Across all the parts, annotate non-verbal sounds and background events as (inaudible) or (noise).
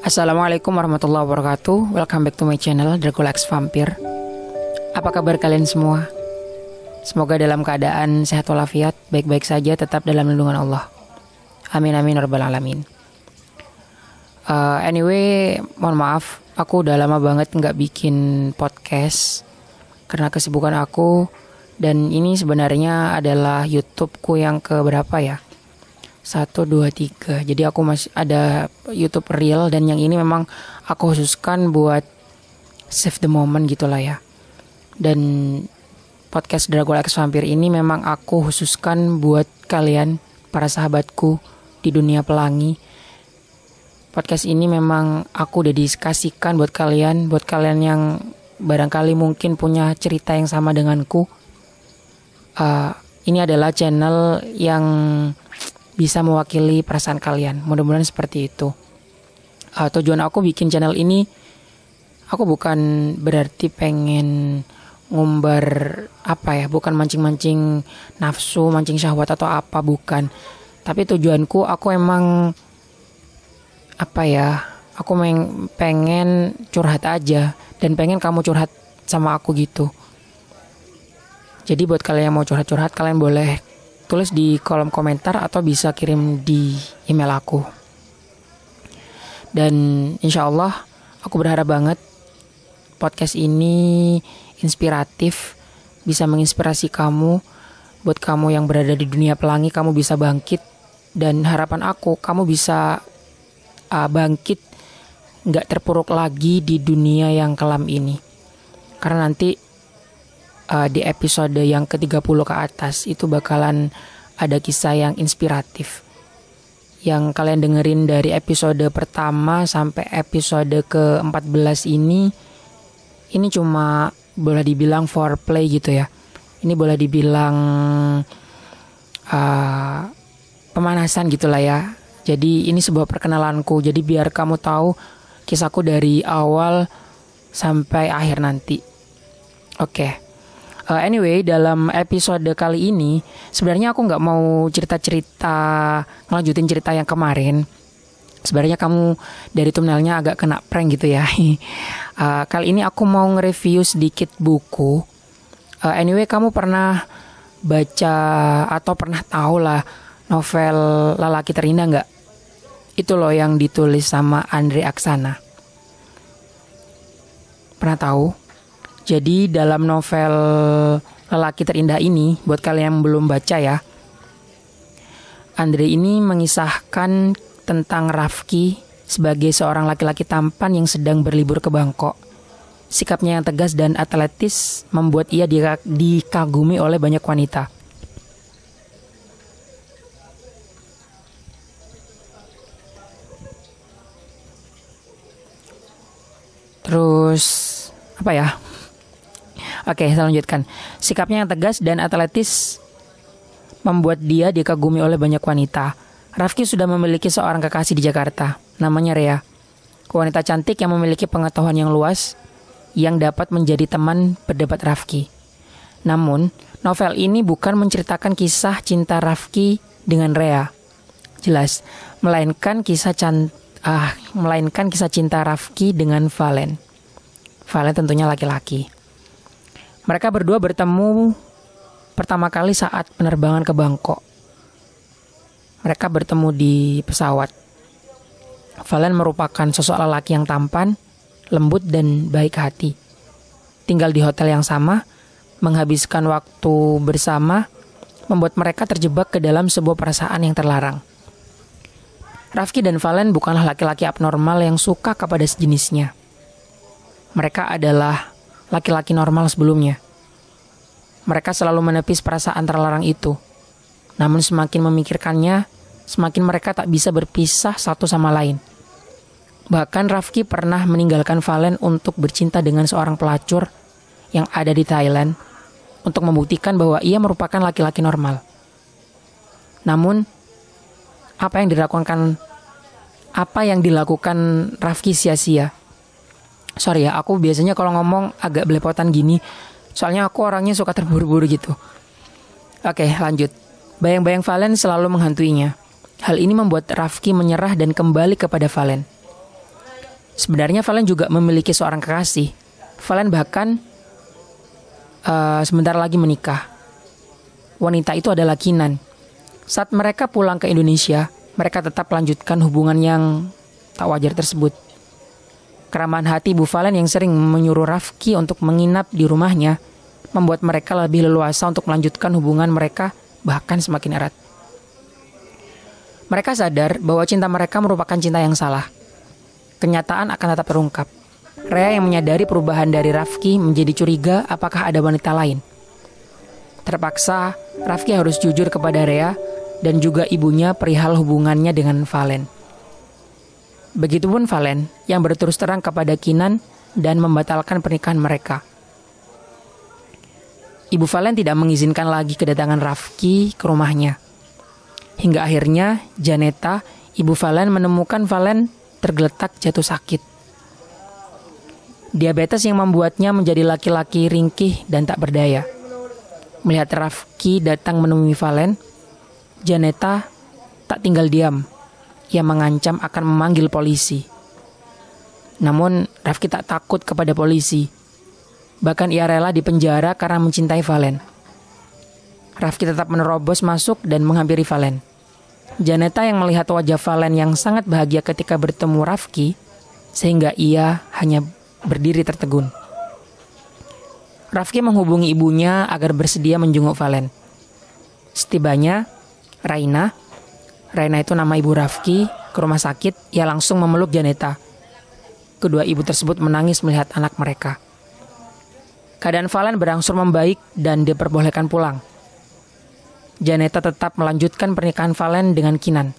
Assalamualaikum warahmatullahi wabarakatuh. Welcome back to my channel Draculax Vampir. Apa kabar kalian semua? Semoga dalam keadaan sehat walafiat Baik-baik saja tetap dalam lindungan Allah. Amin amin alamin. Uh, Anyway mohon maaf Aku udah lama banget nggak bikin podcast Karena kesibukan aku. Dan ini sebenarnya adalah YouTubeku yang keberapa ya satu dua tiga. Jadi aku masih ada YouTube real dan yang ini memang aku khususkan buat save the moment gitulah ya. Dan podcast Dragula X Vampir ini memang aku khususkan buat kalian para sahabatku di dunia pelangi. Podcast ini memang aku udah dikasihkan buat kalian buat kalian yang barangkali mungkin punya cerita yang sama denganku. Uh, ini adalah channel yang bisa mewakili perasaan kalian. Mudah-mudahan seperti itu. Uh, tujuan aku bikin channel ini, aku bukan berarti pengen ngumbar apa ya, bukan mancing-mancing nafsu, mancing syahwat atau apa, bukan. Tapi tujuanku aku emang apa ya, aku pengen curhat aja dan pengen kamu curhat sama aku gitu. Jadi buat kalian yang mau curhat-curhat, kalian boleh tulis di kolom komentar atau bisa kirim di email aku. Dan insya Allah aku berharap banget podcast ini inspiratif, bisa menginspirasi kamu. Buat kamu yang berada di dunia pelangi, kamu bisa bangkit. Dan harapan aku, kamu bisa uh, bangkit, nggak terpuruk lagi di dunia yang kelam ini. Karena nanti uh, di episode yang ke-30 ke atas itu bakalan ada kisah yang inspiratif. Yang kalian dengerin dari episode pertama sampai episode ke-14 ini ini cuma boleh dibilang foreplay gitu ya. Ini boleh dibilang uh, pemanasan gitulah ya. Jadi ini sebuah perkenalanku. Jadi biar kamu tahu kisahku dari awal sampai akhir nanti. Oke. Okay. Uh, anyway, dalam episode kali ini sebenarnya aku nggak mau cerita-cerita ngelanjutin cerita yang kemarin. Sebenarnya kamu dari thumbnailnya agak kena prank gitu ya. uh, (laughs) kali ini aku mau nge-review sedikit buku. Uh, anyway, kamu pernah baca atau pernah tahu lah novel Lelaki Terindah nggak? Itu loh yang ditulis sama Andre Aksana. Pernah tahu? Jadi dalam novel Lelaki Terindah ini, buat kalian yang belum baca ya, Andre ini mengisahkan tentang Rafki sebagai seorang laki-laki tampan yang sedang berlibur ke Bangkok. Sikapnya yang tegas dan atletis membuat ia dikagumi oleh banyak wanita. Terus apa ya? Oke, saya lanjutkan. Sikapnya yang tegas dan atletis membuat dia dikagumi oleh banyak wanita. Rafki sudah memiliki seorang kekasih di Jakarta, namanya Rea. Wanita cantik yang memiliki pengetahuan yang luas yang dapat menjadi teman berdebat Rafki. Namun, novel ini bukan menceritakan kisah cinta Rafki dengan Rea. Jelas, melainkan kisah can ah, melainkan kisah cinta Rafki dengan Valen. Valen tentunya laki-laki. Mereka berdua bertemu pertama kali saat penerbangan ke Bangkok. Mereka bertemu di pesawat. Valen merupakan sosok lelaki yang tampan, lembut dan baik hati. Tinggal di hotel yang sama, menghabiskan waktu bersama, membuat mereka terjebak ke dalam sebuah perasaan yang terlarang. Rafki dan Valen bukanlah laki-laki abnormal yang suka kepada sejenisnya. Mereka adalah laki-laki normal sebelumnya. Mereka selalu menepis perasaan terlarang itu. Namun semakin memikirkannya, semakin mereka tak bisa berpisah satu sama lain. Bahkan Rafki pernah meninggalkan Valen untuk bercinta dengan seorang pelacur yang ada di Thailand untuk membuktikan bahwa ia merupakan laki-laki normal. Namun, apa yang dilakukan apa yang dilakukan Rafki sia-sia? Sorry ya, aku biasanya kalau ngomong agak belepotan gini. Soalnya aku orangnya suka terburu-buru gitu. Oke, lanjut. Bayang-bayang Valen selalu menghantuinya. Hal ini membuat Rafki menyerah dan kembali kepada Valen. Sebenarnya Valen juga memiliki seorang kekasih. Valen bahkan uh, sebentar lagi menikah. Wanita itu adalah Kinan. Saat mereka pulang ke Indonesia, mereka tetap melanjutkan hubungan yang tak wajar tersebut. Keramahan hati Bu Valen yang sering menyuruh Rafki untuk menginap di rumahnya membuat mereka lebih leluasa untuk melanjutkan hubungan mereka bahkan semakin erat. Mereka sadar bahwa cinta mereka merupakan cinta yang salah. Kenyataan akan tetap terungkap. Rea yang menyadari perubahan dari Rafki menjadi curiga apakah ada wanita lain. Terpaksa, Rafki harus jujur kepada Rea dan juga ibunya perihal hubungannya dengan Valen. Begitupun Valen yang berterus terang kepada Kinan dan membatalkan pernikahan mereka. Ibu Valen tidak mengizinkan lagi kedatangan Rafki ke rumahnya. Hingga akhirnya Janeta, ibu Valen menemukan Valen tergeletak jatuh sakit. Diabetes yang membuatnya menjadi laki-laki ringkih dan tak berdaya. Melihat Rafki datang menemui Valen, Janeta tak tinggal diam. Ia mengancam akan memanggil polisi. Namun Rafki tak takut kepada polisi. Bahkan ia rela dipenjara karena mencintai Valen. Rafki tetap menerobos masuk dan menghampiri Valen. Janeta yang melihat wajah Valen yang sangat bahagia ketika bertemu Rafki, sehingga ia hanya berdiri tertegun. Rafki menghubungi ibunya agar bersedia menjenguk Valen. Setibanya, Raina, Raina itu nama ibu Rafki, ke rumah sakit, ia langsung memeluk Janeta. Kedua ibu tersebut menangis melihat anak mereka. Keadaan Valen berangsur membaik dan diperbolehkan pulang. Janeta tetap melanjutkan pernikahan Valen dengan Kinan.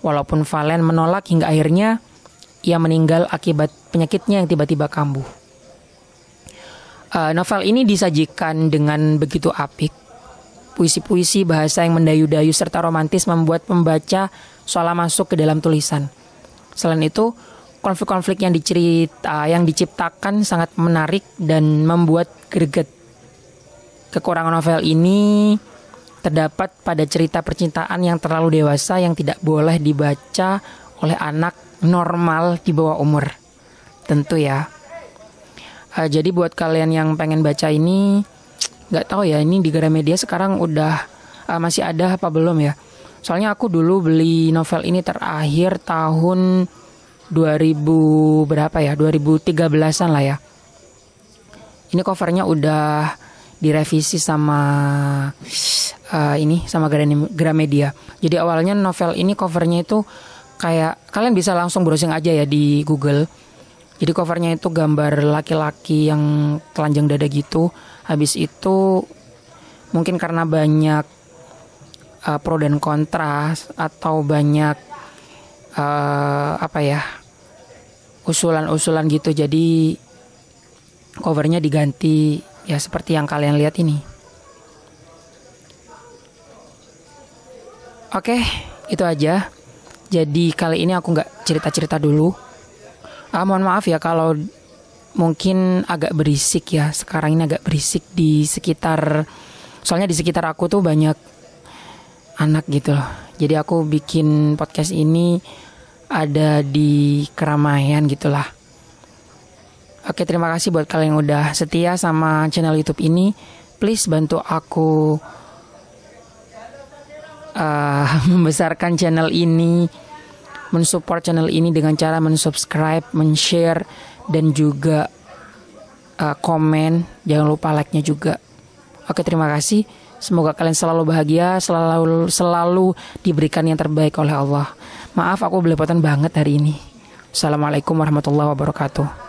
Walaupun Valen menolak hingga akhirnya ia meninggal akibat penyakitnya yang tiba-tiba kambuh. Uh, novel ini disajikan dengan begitu apik. Puisi-puisi bahasa yang mendayu-dayu serta romantis membuat pembaca seolah masuk ke dalam tulisan. Selain itu, konflik-konflik yang dicerita yang diciptakan sangat menarik dan membuat greget. Kekurangan novel ini terdapat pada cerita percintaan yang terlalu dewasa yang tidak boleh dibaca oleh anak normal di bawah umur. Tentu ya. Uh, jadi buat kalian yang pengen baca ini, nggak tahu ya ini di Gramedia sekarang udah uh, masih ada apa belum ya? Soalnya aku dulu beli novel ini terakhir tahun 2000 berapa ya? 2013-an lah ya. Ini covernya udah direvisi sama uh, ini sama Gramedia. Jadi awalnya novel ini covernya itu kayak kalian bisa langsung browsing aja ya di Google. Jadi covernya itu gambar laki-laki yang telanjang dada gitu. Habis itu mungkin karena banyak uh, pro dan kontra atau banyak uh, apa ya usulan-usulan gitu. Jadi covernya diganti ya seperti yang kalian lihat ini. Oke, itu aja. Jadi kali ini aku nggak cerita-cerita dulu. Ah, mohon maaf ya kalau mungkin agak berisik ya. Sekarang ini agak berisik di sekitar. Soalnya di sekitar aku tuh banyak anak gitu loh. Jadi aku bikin podcast ini ada di keramaian gitulah. Oke, terima kasih buat kalian yang udah setia sama channel YouTube ini. Please bantu aku uh, (laughs) membesarkan channel ini, mensupport channel ini dengan cara mensubscribe, men-share dan juga uh, komen. Jangan lupa like-nya juga. Oke, terima kasih. Semoga kalian selalu bahagia, selalu selalu diberikan yang terbaik oleh Allah. Maaf aku belepotan banget hari ini. Assalamualaikum warahmatullahi wabarakatuh.